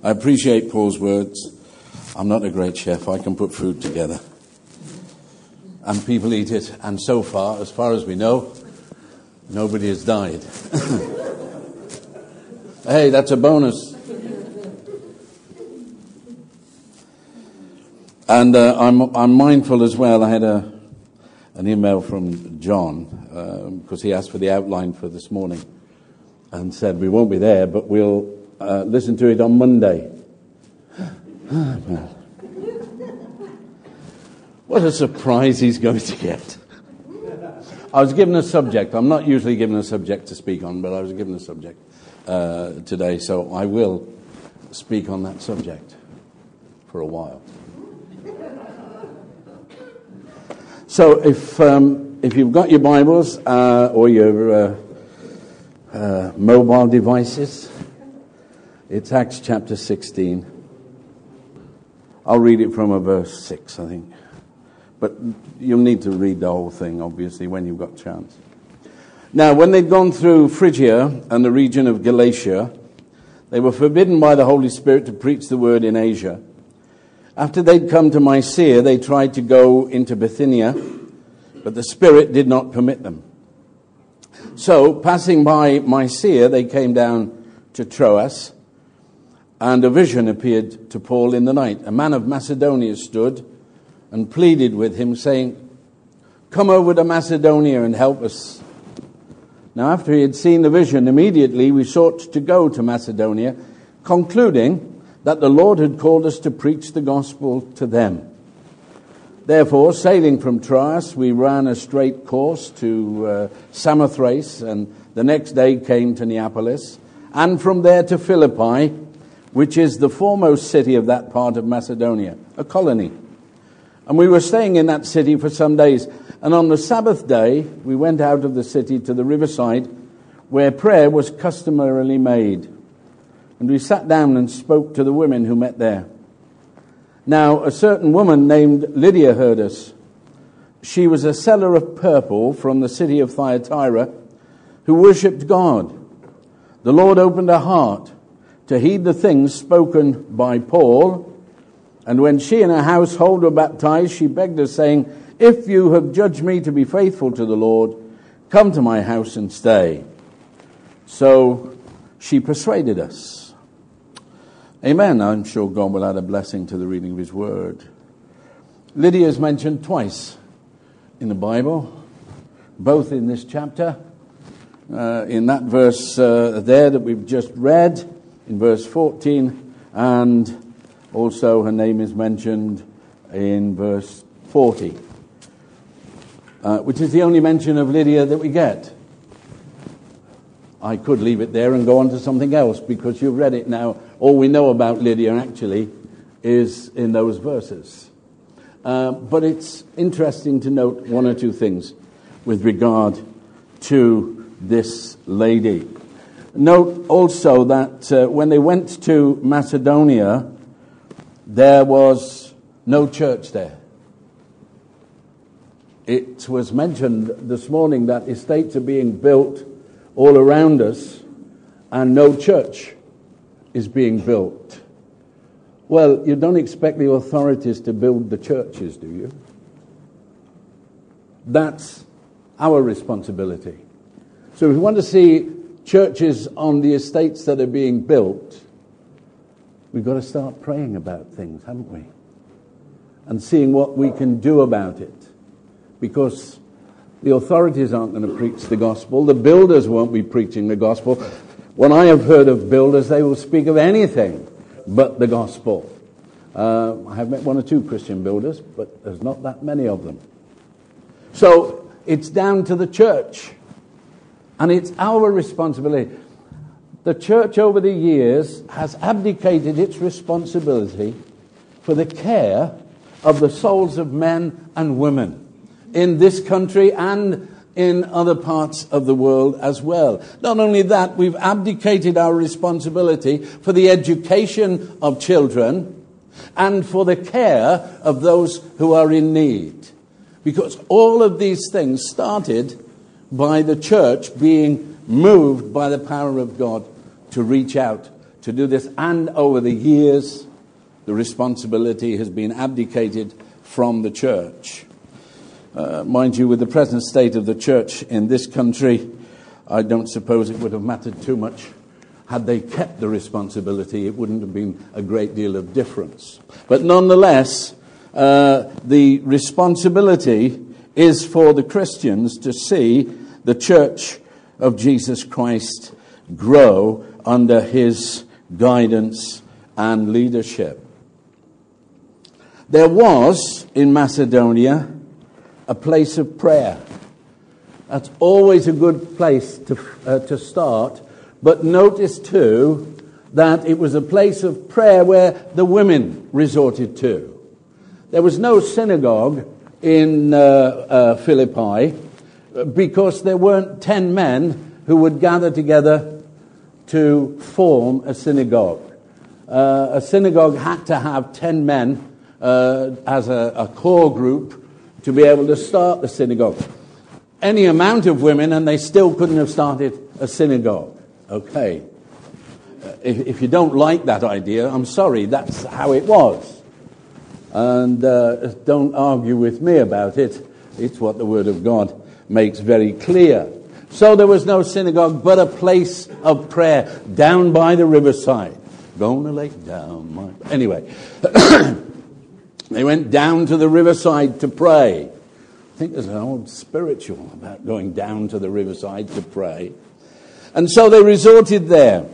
I appreciate Paul's words. I'm not a great chef. I can put food together. And people eat it. And so far, as far as we know, nobody has died. hey, that's a bonus. And uh, I'm, I'm mindful as well. I had a, an email from John because um, he asked for the outline for this morning and said, We won't be there, but we'll uh, listen to it on Monday. what a surprise he's going to get. I was given a subject. I'm not usually given a subject to speak on, but I was given a subject uh, today, so I will speak on that subject for a while. So, if, um, if you've got your Bibles uh, or your uh, uh, mobile devices, it's Acts chapter 16. I'll read it from a verse 6, I think. But you'll need to read the whole thing, obviously, when you've got chance. Now, when they'd gone through Phrygia and the region of Galatia, they were forbidden by the Holy Spirit to preach the word in Asia. After they'd come to Mysia, they tried to go into Bithynia, but the Spirit did not permit them. So, passing by Mysia, they came down to Troas, and a vision appeared to Paul in the night. A man of Macedonia stood and pleaded with him, saying, Come over to Macedonia and help us. Now, after he had seen the vision, immediately we sought to go to Macedonia, concluding that the Lord had called us to preach the gospel to them. Therefore, sailing from Troas, we ran a straight course to uh, Samothrace, and the next day came to Neapolis, and from there to Philippi, which is the foremost city of that part of Macedonia, a colony. And we were staying in that city for some days. And on the Sabbath day, we went out of the city to the riverside, where prayer was customarily made. And we sat down and spoke to the women who met there. Now, a certain woman named Lydia heard us. She was a seller of purple from the city of Thyatira who worshipped God. The Lord opened her heart to heed the things spoken by Paul. And when she and her household were baptized, she begged us, saying, If you have judged me to be faithful to the Lord, come to my house and stay. So she persuaded us. Amen. I'm sure God will add a blessing to the reading of His Word. Lydia is mentioned twice in the Bible, both in this chapter. Uh, in that verse uh, there that we've just read, in verse 14, and also her name is mentioned in verse 40, uh, which is the only mention of Lydia that we get. I could leave it there and go on to something else because you've read it now. All we know about Lydia actually is in those verses. Uh, but it's interesting to note one or two things with regard to this lady. Note also that uh, when they went to Macedonia, there was no church there. It was mentioned this morning that estates are being built all around us, and no church is being built. Well, you don't expect the authorities to build the churches, do you? That's our responsibility. So if we want to see churches on the estates that are being built, we've got to start praying about things, haven't we? And seeing what we can do about it. Because the authorities aren't going to preach the gospel. The builders won't be preaching the gospel. When I have heard of builders, they will speak of anything but the gospel. Uh, I have met one or two Christian builders, but there's not that many of them. So it's down to the church. And it's our responsibility. The church over the years has abdicated its responsibility for the care of the souls of men and women in this country and in other parts of the world as well. Not only that, we've abdicated our responsibility for the education of children and for the care of those who are in need. Because all of these things started by the church being moved by the power of God to reach out to do this, and over the years, the responsibility has been abdicated from the church. Uh, mind you, with the present state of the church in this country, I don't suppose it would have mattered too much. Had they kept the responsibility, it wouldn't have been a great deal of difference. But nonetheless, uh, the responsibility is for the Christians to see the church of Jesus Christ grow under his guidance and leadership. There was in Macedonia a place of prayer. That's always a good place to, uh, to start. But notice too that it was a place of prayer where the women resorted to. There was no synagogue in uh, uh, Philippi because there weren't ten men who would gather together to form a synagogue. Uh, a synagogue had to have ten men uh, as a, a core group to be able to start the synagogue. Any amount of women, and they still couldn't have started a synagogue. Okay. Uh, if, if, you don't like that idea, I'm sorry, that's how it was. And uh, don't argue with me about it. It's what the Word of God makes very clear. So there was no synagogue, but a place of prayer down by the riverside. Gonna lay down my. Anyway, they went down to the riverside to pray. I think there's an old spiritual about going down to the riverside to pray. And so they resorted there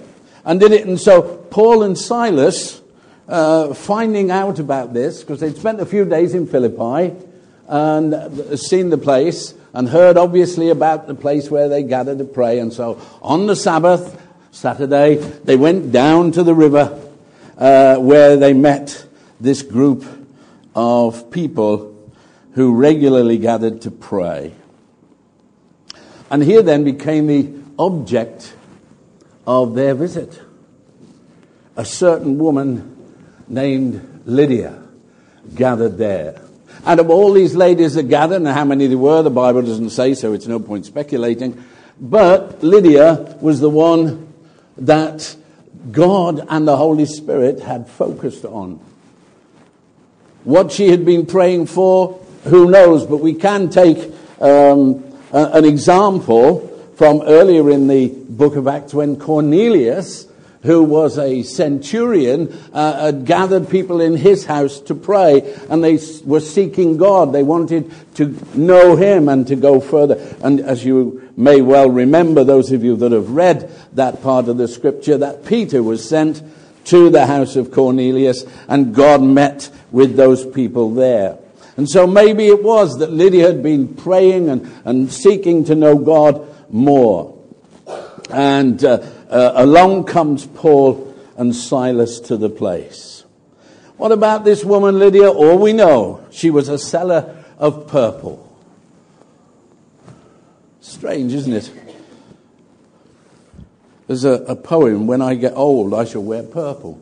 and did it. And so Paul and Silas, uh, finding out about this, because they'd spent a few days in Philippi and seen the place and heard obviously about the place where they gathered to pray. And so on the Sabbath, Saturday, they went down to the river uh, where they met this group of people who regularly gathered to pray. And here then became the object of their visit. A certain woman named Lydia gathered there. And of all these ladies that gathered, and how many there were, the Bible doesn't say, so it's no point speculating. But Lydia was the one that God and the Holy Spirit had focused on. What she had been praying for, who knows, but we can take um, a, an example from earlier in the book of Acts when Cornelius, who was a centurion, uh, had gathered people in his house to pray, and they were seeking God. They wanted to know him and to go further. And as you may well remember, those of you that have read that part of the scripture, that Peter was sent to the house of Cornelius, and God met with those people there. And so maybe it was that Lydia had been praying and, and seeking to know God more. And uh, uh, along comes Paul and Silas to the place. What about this woman, Lydia? All we know, she was a seller of purple. Strange, isn't it? There's a, a poem, When I Get Old, I Shall Wear Purple.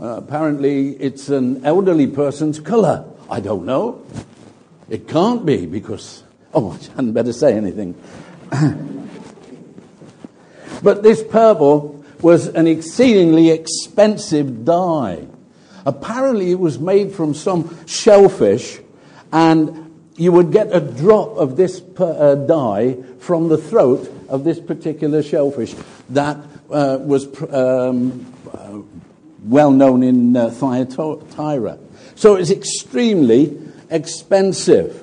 Uh, apparently, it's an elderly person's color. I don't know. It can't be because, oh, I hadn't better say anything. but this purple was an exceedingly expensive dye. Apparently, it was made from some shellfish, and you would get a drop of this per, uh, dye from the throat of this particular shellfish that uh, was um, uh, well known in uh, Thyatira. So it's extremely expensive.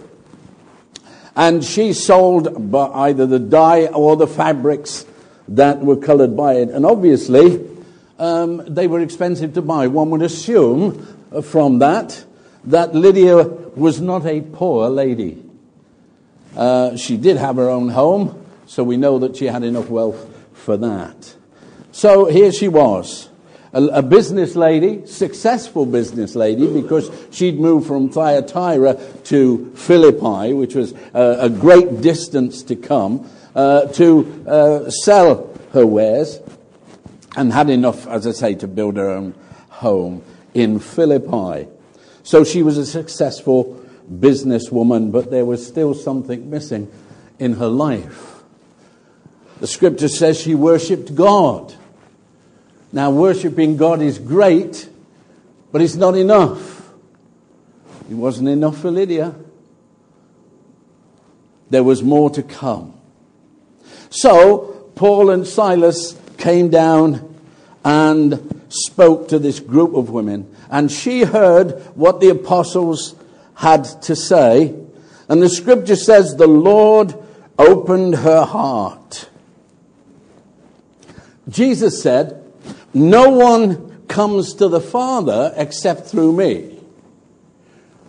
And she sold either the dye or the fabrics that were colored by it. And obviously, um, they were expensive to buy. One would assume from that that Lydia was not a poor lady. Uh, she did have her own home, so we know that she had enough wealth for that. So here she was a, a, business lady, successful business lady, because she'd moved from Thyatira to Philippi, which was uh, a great distance to come, uh, to uh, sell her wares, and had enough, as I say, to build her own home in Philippi. So she was a successful businesswoman, but there was still something missing in her life. The scripture says she worshipped God. Now, worshipping God is great, but it's not enough. It wasn't enough for Lydia. There was more to come. So, Paul and Silas came down and spoke to this group of women, and she heard what the apostles had to say. And the scripture says, The Lord opened her heart. Jesus said, No one comes to the Father except through me.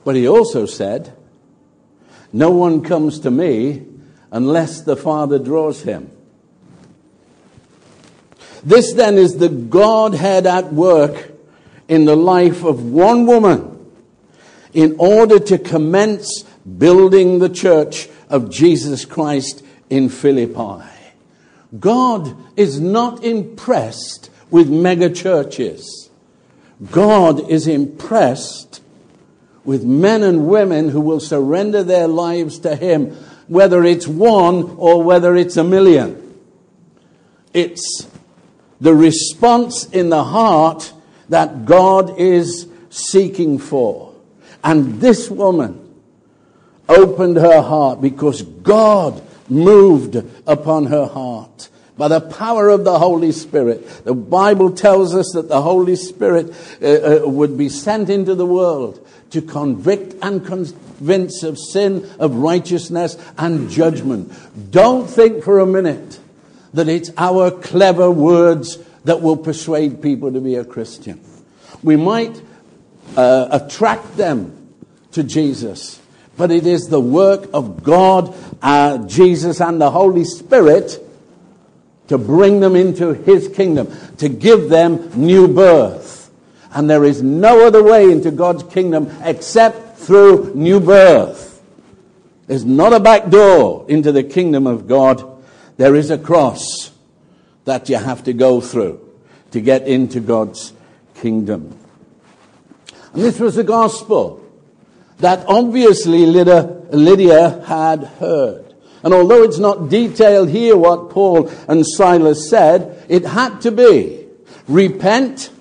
But he also said, No one comes to me unless the Father draws him. This then is the Godhead at work in the life of one woman in order to commence building the church of Jesus Christ in Philippi. God is not impressed with mega churches. God is impressed with men and women who will surrender their lives to Him, whether it's one or whether it's a million. It's the response in the heart that God is seeking for. And this woman opened her heart because God moved upon her heart by the power of the Holy Spirit. The Bible tells us that the Holy Spirit uh, uh, would be sent into the world to convict and convince of sin, of righteousness, and judgment. Don't think for a minute that it's our clever words that will persuade people to be a Christian. We might uh, attract them to Jesus, but it is the work of God, uh, Jesus, and the Holy Spirit to bring them into His kingdom, to give them new birth. And there is no other way into God's kingdom except through new birth. There's not a back door into the kingdom of God. There is a cross that you have to go through to get into God's kingdom. And this was the gospel that obviously Lydia, Lydia had heard. And although it's not detailed here what Paul and Silas said, it had to be repent,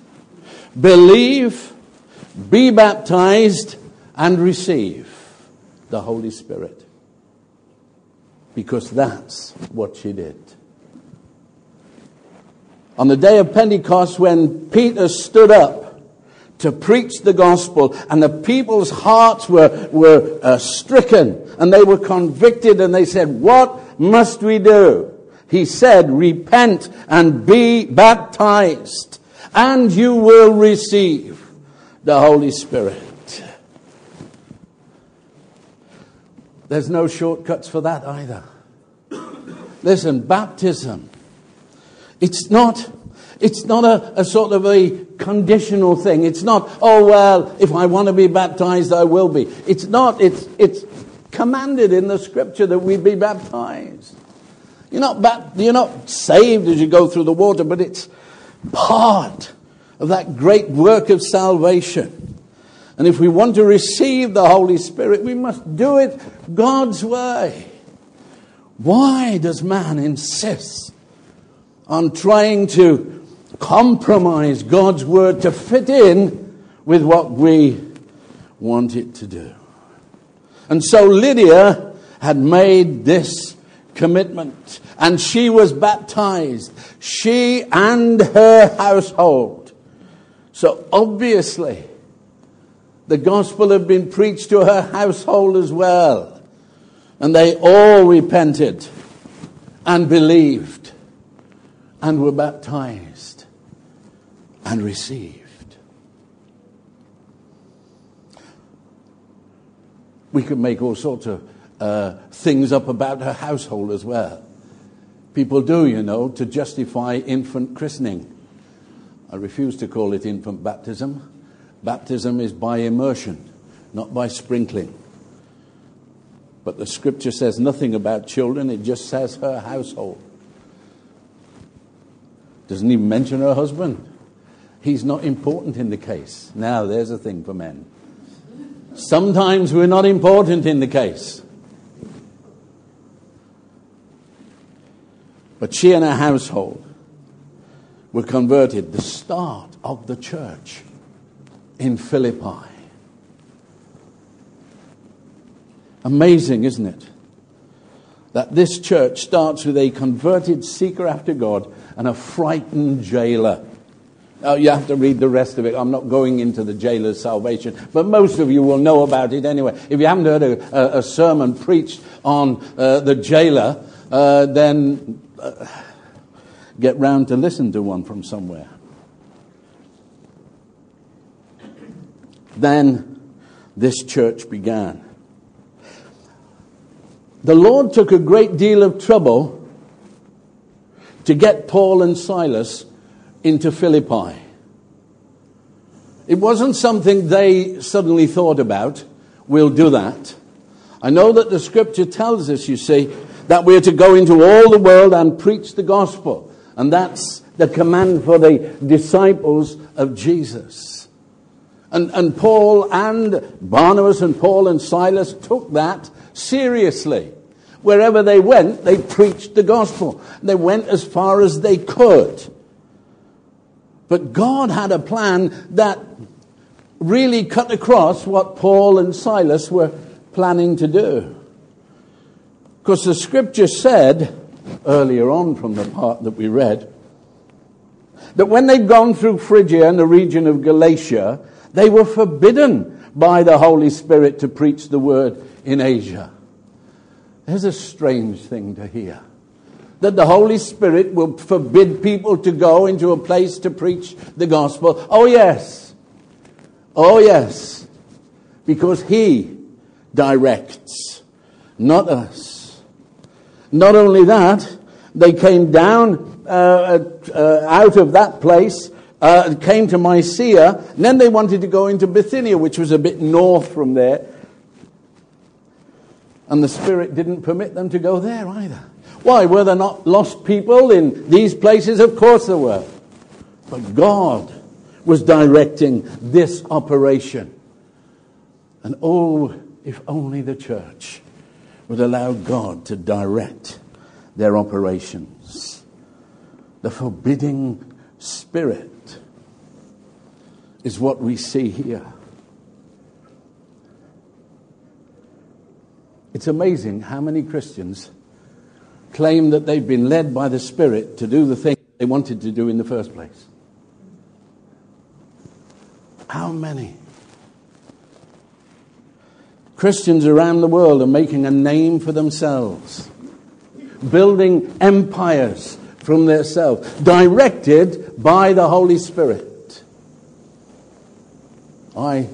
believe, be baptized, and receive the Holy Spirit. Because that's what she did. On the day of Pentecost, when Peter stood up to preach the gospel, and the people's hearts were, were uh, stricken, and they were convicted, and they said, What must we do? He said, Repent and be baptized, and you will receive the Holy Spirit. There's no shortcuts for that either. Listen, baptism, it's not it's not a, a, sort of a conditional thing. It's not, oh, well, if I want to be baptized, I will be. It's not. It's, it's commanded in the scripture that we be baptized. You're not, you're not saved as you go through the water, but it's part of that great work of salvation. And if we want to receive the Holy Spirit, we must do it God's way. Why does man insist on trying to compromise God's word to fit in with what we want it to do. And so Lydia had made this commitment and she was baptized. She and her household. So obviously, the gospel had been preached to her household as well. And they all repented and believed and were baptized and received. We could make all sorts of uh, things up about her household as well. People do, you know, to justify infant christening. I refuse to call it infant baptism. Baptism is by immersion, not by sprinkling. But the scripture says nothing about children, it just says her household. Doesn't even mention her husband. He's not important in the case. Now, there's a thing for men. Sometimes we're not important in the case. But she and her household were converted, the start of the church in Philippi. Amazing, isn't it? That this church starts with a converted seeker after God and a frightened jailer. Now, you have to read the rest of it. I'm not going into the jailer's salvation, but most of you will know about it anyway. If you haven't heard a, a, a sermon preached on uh, the jailer, uh, then uh, get round to listen to one from somewhere. Then this church began. The Lord took a great deal of trouble to get Paul and Silas into Philippi. It wasn't something they suddenly thought about. We'll do that. I know that the scripture tells us, you see, that we're to go into all the world and preach the gospel. And that's the command for the disciples of Jesus. And, and Paul and Barnabas and Paul and Silas took that seriously. Wherever they went, they preached the gospel. They went as far as they could. But God had a plan that really cut across what Paul and Silas were planning to do. Because the scripture said earlier on from the part that we read that when they'd gone through Phrygia and the region of Galatia, they were forbidden by the Holy Spirit to preach the word in Asia. There's a strange thing to hear. That the Holy Spirit will forbid people to go into a place to preach the gospel. Oh, yes. Oh, yes. Because He directs, not us. Not only that, they came down uh, uh, out of that place uh, came to Mysia, and then they wanted to go into Bithynia, which was a bit north from there. And the Spirit didn't permit them to go there either. Why? Were there not lost people in these places? Of course there were. But God was directing this operation. And oh, if only the church would allow God to direct their operations. The forbidding spirit is what we see here. It's amazing how many Christians claim that they've been led by the Spirit to do the thing they wanted to do in the first place. How many? Christians around the world are making a name for themselves, building empires from themselves, directed by the Holy Spirit. I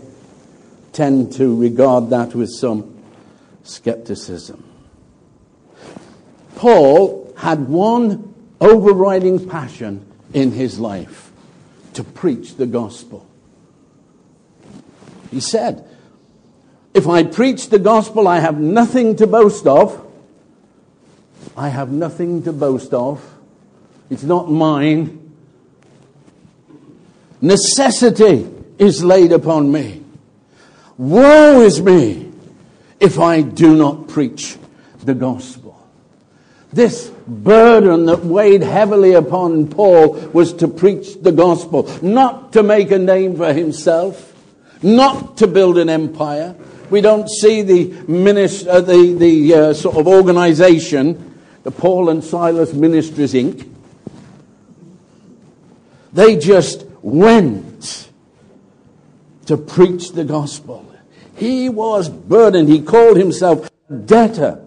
tend to regard that with some skepticism. Paul had one overriding passion in his life to preach the gospel. He said, If I preach the gospel, I have nothing to boast of. I have nothing to boast of. It's not mine. Necessity is laid upon me. Woe is me if I do not preach the gospel. This burden that weighed heavily upon Paul was to preach the gospel, not to make a name for himself, not to build an empire. We don't see the, minister, uh, the, the uh, sort of organization, the Paul and Silas Ministries Inc. They just went to preach the gospel. He was burdened. He called himself a debtor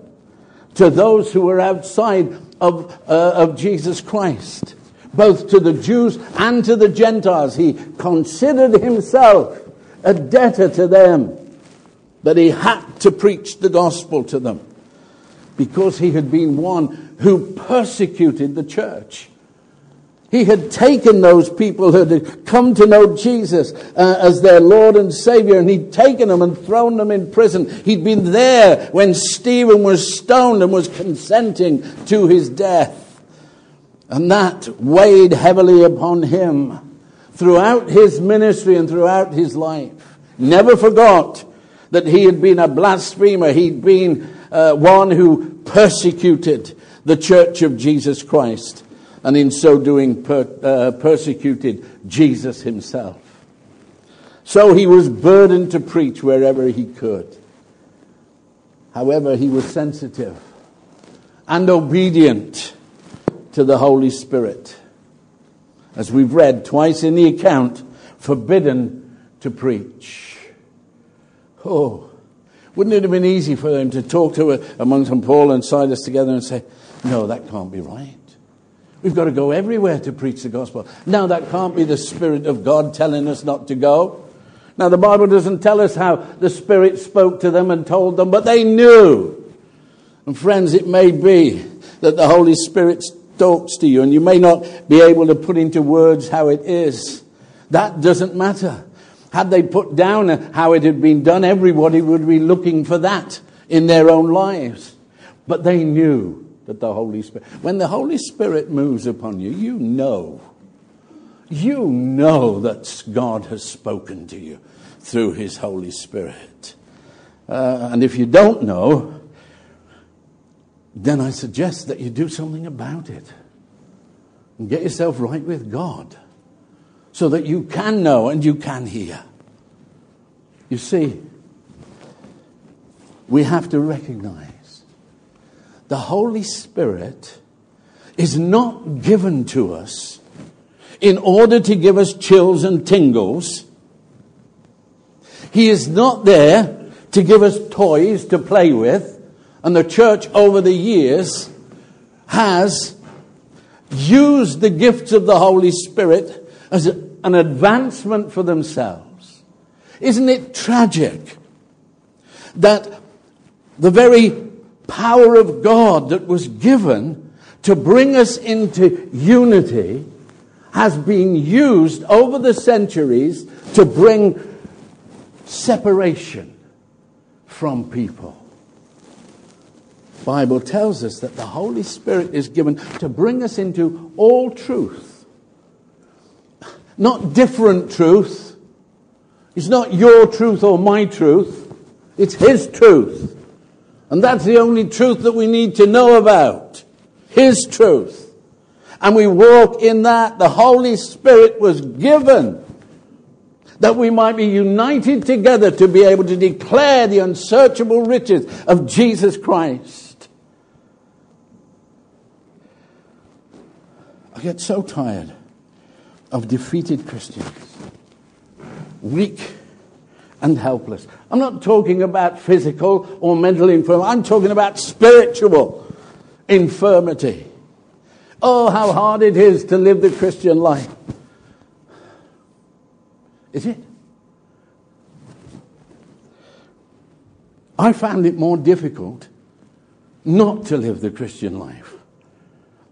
to those who were outside of, uh, of Jesus Christ, both to the Jews and to the Gentiles. He considered himself a debtor to them, but he had to preach the gospel to them because he had been one who persecuted the church. He had taken those people who had come to know Jesus uh, as their Lord and Savior, and he'd taken them and thrown them in prison. He'd been there when Stephen was stoned and was consenting to his death. And that weighed heavily upon him throughout his ministry and throughout his life. Never forgot that he had been a blasphemer. He'd been uh, one who persecuted the church of Jesus Christ. And in so doing per, uh, persecuted Jesus himself. So he was burdened to preach wherever he could. However, he was sensitive and obedient to the Holy Spirit. As we've read twice in the account, forbidden to preach. Oh, wouldn't it have been easy for them to talk to a amongst Paul and Silas together and say, No, that can't be right. We've got to go everywhere to preach the gospel. Now, that can't be the Spirit of God telling us not to go. Now, the Bible doesn't tell us how the Spirit spoke to them and told them, but they knew. And, friends, it may be that the Holy Spirit talks to you and you may not be able to put into words how it is. That doesn't matter. Had they put down how it had been done, everybody would be looking for that in their own lives. But they knew that the Holy Spirit, when the Holy Spirit moves upon you, you know. You know that God has spoken to you through His Holy Spirit. Uh, and if you don't know, then I suggest that you do something about it and get yourself right with God so that you can know and you can hear. You see, we have to recognize the Holy Spirit is not given to us in order to give us chills and tingles. He is not there to give us toys to play with. And the church over the years has used the gifts of the Holy Spirit as an advancement for themselves. Isn't it tragic that the very power of God that was given to bring us into unity has been used over the centuries to bring separation from people. Bible tells us that the Holy Spirit is given to bring us into all truth. Not different truth. It's not your truth or my truth. It's His truth. And that's the only truth that we need to know about. His truth. And we walk in that. The Holy Spirit was given that we might be united together to be able to declare the unsearchable riches of Jesus Christ. I get so tired of defeated Christians, weak and helpless. I'm not talking about physical or mental infirmity. I'm talking about spiritual infirmity. Oh, how hard it is to live the Christian life. Is it? I found it more difficult not to live the Christian life.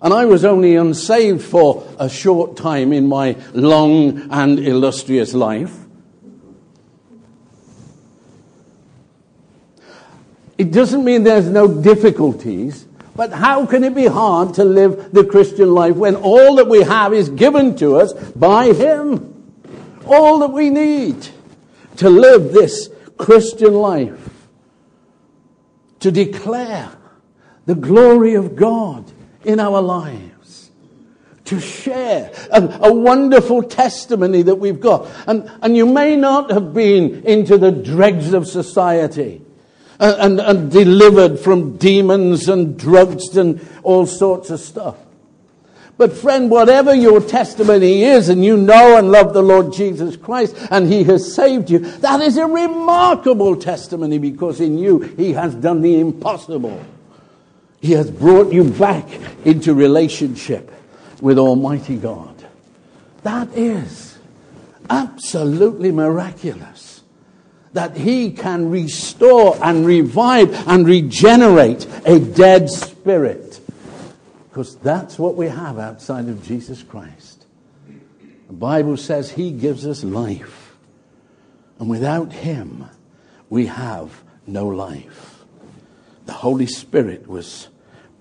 And I was only unsaved for a short time in my long and illustrious life. It doesn't mean there's no difficulties, but how can it be hard to live the Christian life when all that we have is given to us by Him? All that we need to live this Christian life, to declare the glory of God in our lives, to share a, a, wonderful testimony that we've got. And, and you may not have been into the dregs of society and, and, delivered from demons and drugs and all sorts of stuff. But friend, whatever your testimony is, and you know and love the Lord Jesus Christ, and He has saved you, that is a remarkable testimony because in you He has done the impossible. He has brought you back into relationship with Almighty God. That is absolutely miraculous that he can restore and revive and regenerate a dead spirit. Because that's what we have outside of Jesus Christ. The Bible says he gives us life. And without him, we have no life. The Holy Spirit was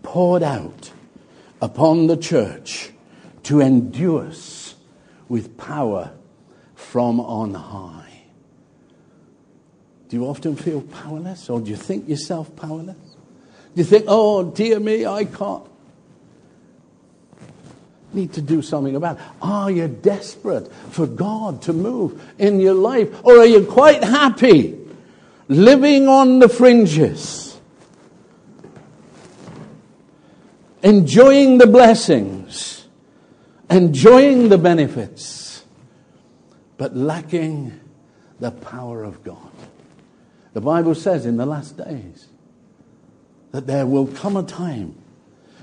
poured out upon the church to endure us with power from on high. Do you often feel powerless or do you think yourself powerless? Do you think, oh, dear me, I can't? need to do something about it. Are you desperate for God to move in your life? Or are you quite happy living on the fringes? Enjoying the blessings, enjoying the benefits, but lacking the power of God. The Bible says in the last days that there will come a time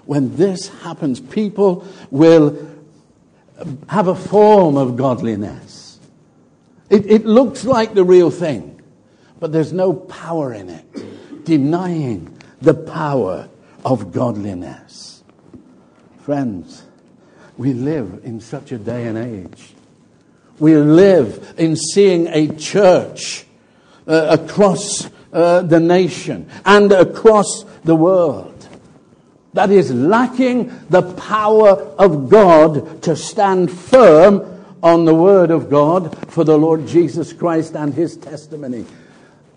when this happens, people will have a form of godliness. It, it looks like the real thing, but there's no power in it, denying the power of godliness. Friends, we live in such a day and age. We live in seeing a church uh, across uh, the nation and across the world that is lacking the power of God to stand firm on the word of God for the Lord Jesus Christ and his testimony.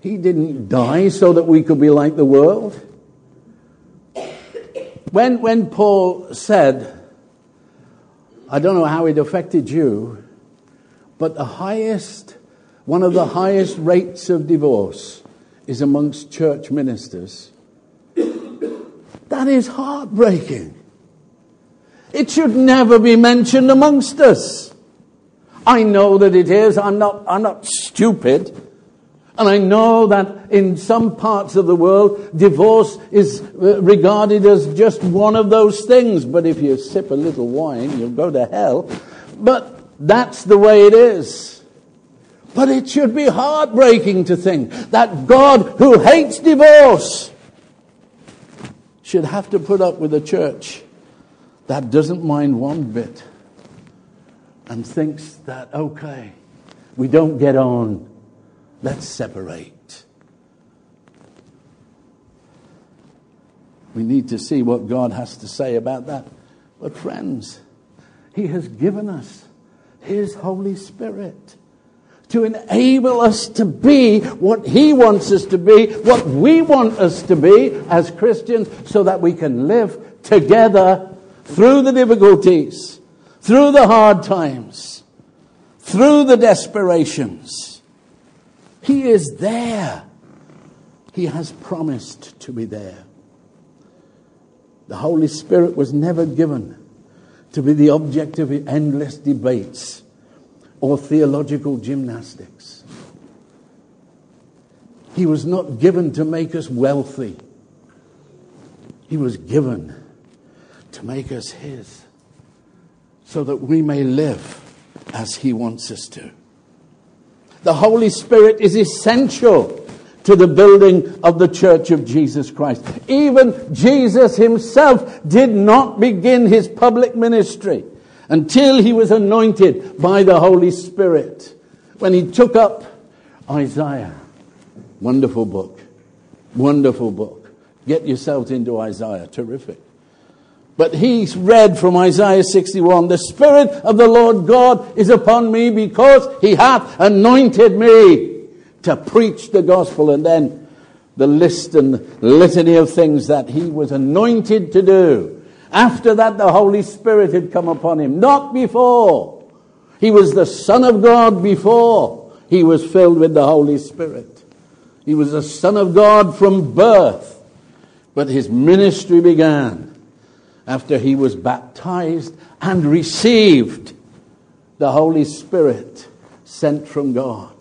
He didn't die so that we could be like the world. When, when Paul said, I don't know how it affected you, but the highest, one of the highest rates of divorce is amongst church ministers that is heartbreaking. It should never be mentioned amongst us. I know that it is. I'm not, I'm not stupid. And I know that in some parts of the world, divorce is uh, regarded as just one of those things. But if you sip a little wine, you'll go to hell. But that's the way it is. But it should be heartbreaking to think that God, who hates divorce, should have to put up with a church that doesn't mind one bit and thinks that, okay, we don't get on, let's separate. We need to see what God has to say about that. But, friends, He has given us His Holy Spirit to enable us to be what He wants us to be, what we want us to be as Christians, so that we can live together through the difficulties, through the hard times, through the desperations. He is there. He has promised to be there. The Holy Spirit was never given to be the object of endless debates or theological gymnastics. He was not given to make us wealthy. He was given to make us His so that we may live as He wants us to. The Holy Spirit is essential to the building of the church of Jesus Christ. Even Jesus himself did not begin his public ministry until he was anointed by the Holy Spirit. When he took up Isaiah, wonderful book, wonderful book. Get yourselves into Isaiah, terrific. But he read from Isaiah 61, the Spirit of the Lord God is upon me because he hath anointed me to preach the gospel. And then the list and litany of things that he was anointed to do. After that, the Holy Spirit had come upon him. Not before. He was the Son of God before he was filled with the Holy Spirit. He was the Son of God from birth. But his ministry began after he was baptized and received the Holy Spirit sent from God.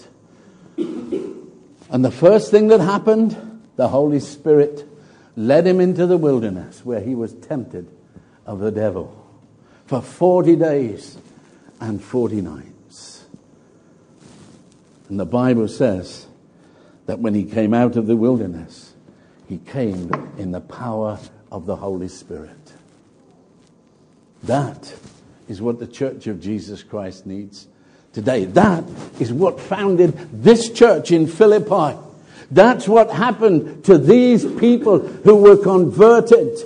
And the first thing that happened, the Holy Spirit led him into the wilderness where he was tempted of the devil for 40 days and 40 nights. And the Bible says that when he came out of the wilderness, he came in the power of the Holy Spirit. That is what the church of Jesus Christ needs today. That is what founded this church in Philippi. That's what happened to these people who were converted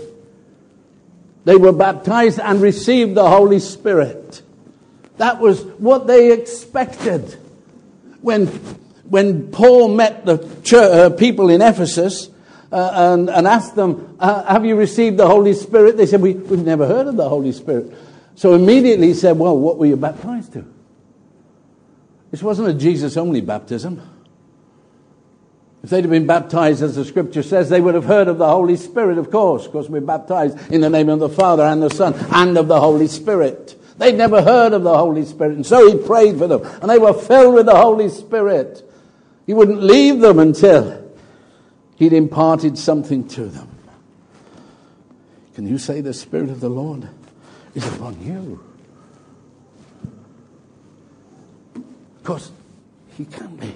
they were baptized and received the Holy Spirit. That was what they expected. When, when Paul met the church, uh, people in Ephesus uh, and, and, asked them, uh, Have you received the Holy Spirit? They said, we, We've never heard of the Holy Spirit. So immediately he said, Well, what were you baptized to? This wasn't a Jesus only baptism. If they'd have been baptized, as the scripture says, they would have heard of the Holy Spirit, of course, because we're baptized in the name of the Father and the Son and of the Holy Spirit. They'd never heard of the Holy Spirit, and so he prayed for them, and they were filled with the Holy Spirit. He wouldn't leave them until he'd imparted something to them. Can you say the Spirit of the Lord is upon you? Of course, he can be.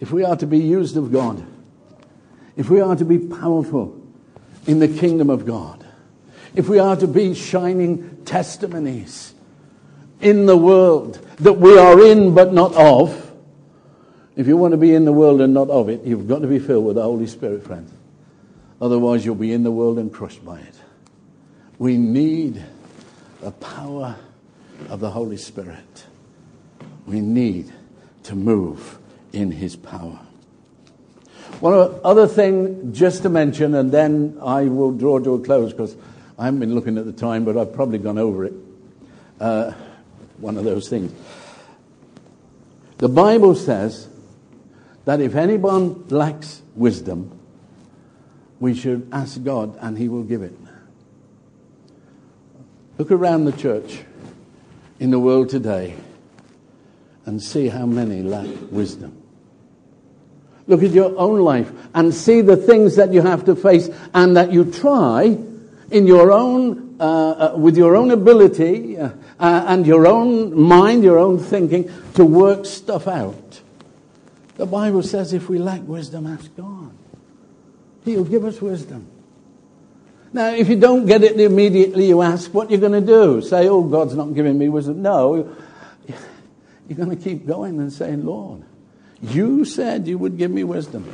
If we are to be used of God, if we are to be powerful in the kingdom of God, if we are to be shining testimonies in the world that we are in but not of, if you want to be in the world and not of it, you've got to be filled with the Holy Spirit, friends. Otherwise, you'll be in the world and crushed by it. We need the power of the Holy Spirit. We need to move in his power. One other thing just to mention, and then I will draw to a close because I haven't been looking at the time, but I've probably gone over it. Uh, one of those things. The Bible says that if anyone lacks wisdom, we should ask God and he will give it. Look around the church in the world today and see how many lack wisdom. Look at your own life and see the things that you have to face and that you try in your own, uh, uh, with your own ability uh, uh and your own mind, your own thinking to work stuff out. The Bible says if we lack wisdom, ask God. He'll give us wisdom. Now, if you don't get it immediately, you ask what you're going to do. Say, oh, God's not giving me wisdom. No, you're going to keep going and saying, Lord, you said you would give me wisdom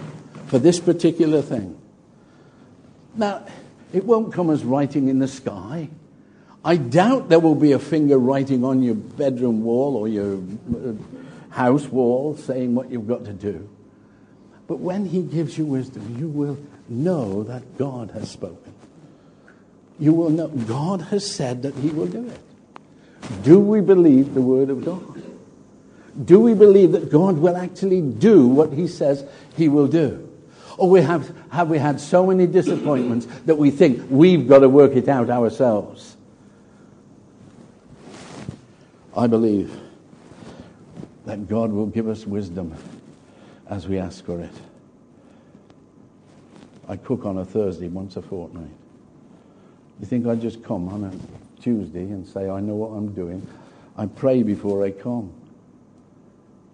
for this particular thing. Now, it won't come as writing in the sky. I doubt there will be a finger writing on your bedroom wall or your uh, house wall saying what you've got to do. But when He gives you wisdom, you will know that God has spoken. You will know God has said that He will do it. Do we believe the Word of God? Do we believe that God will actually do what he says he will do? Or we have, have we had so many disappointments that we think we've got to work it out ourselves? I believe that God will give us wisdom as we ask for it. I cook on a Thursday once a fortnight. You think I just come on a Tuesday and say, I know what I'm doing? I pray before I come.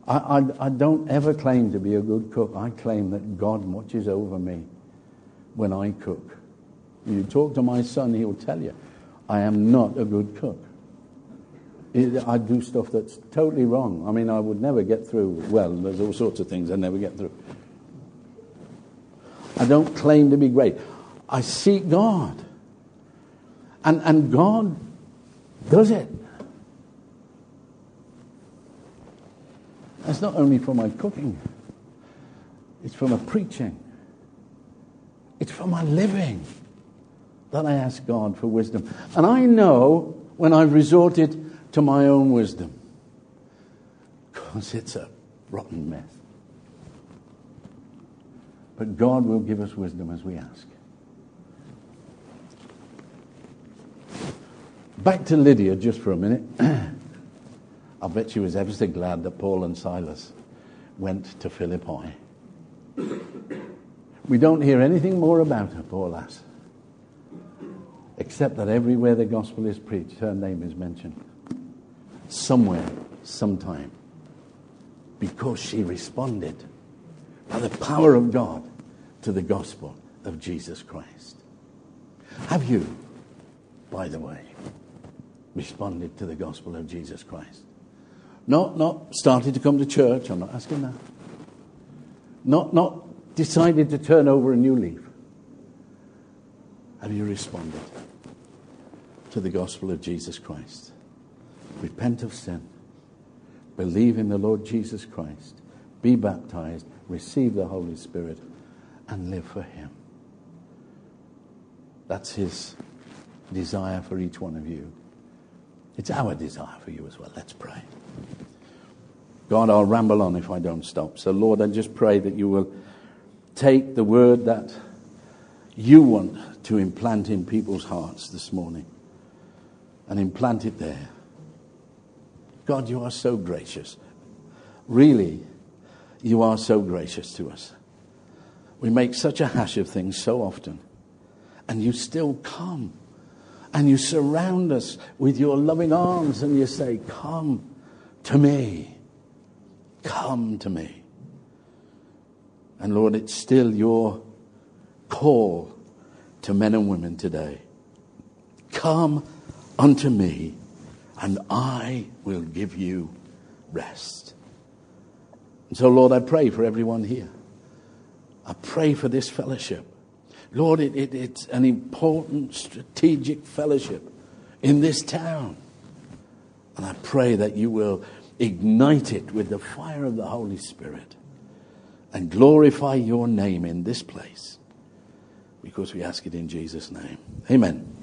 I, I, I don't ever claim to be a good cook. I claim that God watches over me when I cook. You talk to my son, he'll tell you, I am not a good cook. I do stuff that's totally wrong. I mean, I would never get through. Well, there's all sorts of things I never get through. I don't claim to be great. I seek God. And, and God does it. That's not only for my cooking, it's for my preaching, it's for my living that I ask God for wisdom. And I know when I've resorted to my own wisdom, because it's a rotten mess. But God will give us wisdom as we ask. Back to Lydia just for a minute. I bet she was ever so glad that Paul and Silas went to Philippi. We don't hear anything more about her, poor lass, except that everywhere the gospel is preached, her name is mentioned. Somewhere, sometime. Because she responded by the power of God to the gospel of Jesus Christ. Have you, by the way, responded to the gospel of Jesus Christ? Not, not started to come to church. I'm not asking that. Not, not decided to turn over a new leaf. Have you responded to the gospel of Jesus Christ? Repent of sin. Believe in the Lord Jesus Christ. Be baptized. Receive the Holy Spirit and live for Him. That's His desire for each one of you. It's our desire for you as well. Let's pray. God, I'll ramble on if I don't stop. So, Lord, I just pray that you will take the word that you want to implant in people's hearts this morning and implant it there. God, you are so gracious. Really, you are so gracious to us. We make such a hash of things so often, and you still come and you surround us with your loving arms and you say, Come to me. Come to me. And Lord, it's still your call to men and women today. Come unto me, and I will give you rest. And so, Lord, I pray for everyone here. I pray for this fellowship. Lord, it, it, it's an important strategic fellowship in this town. And I pray that you will ignite it with the fire of the Holy Spirit and glorify your name in this place because we ask it in Jesus' name. Amen.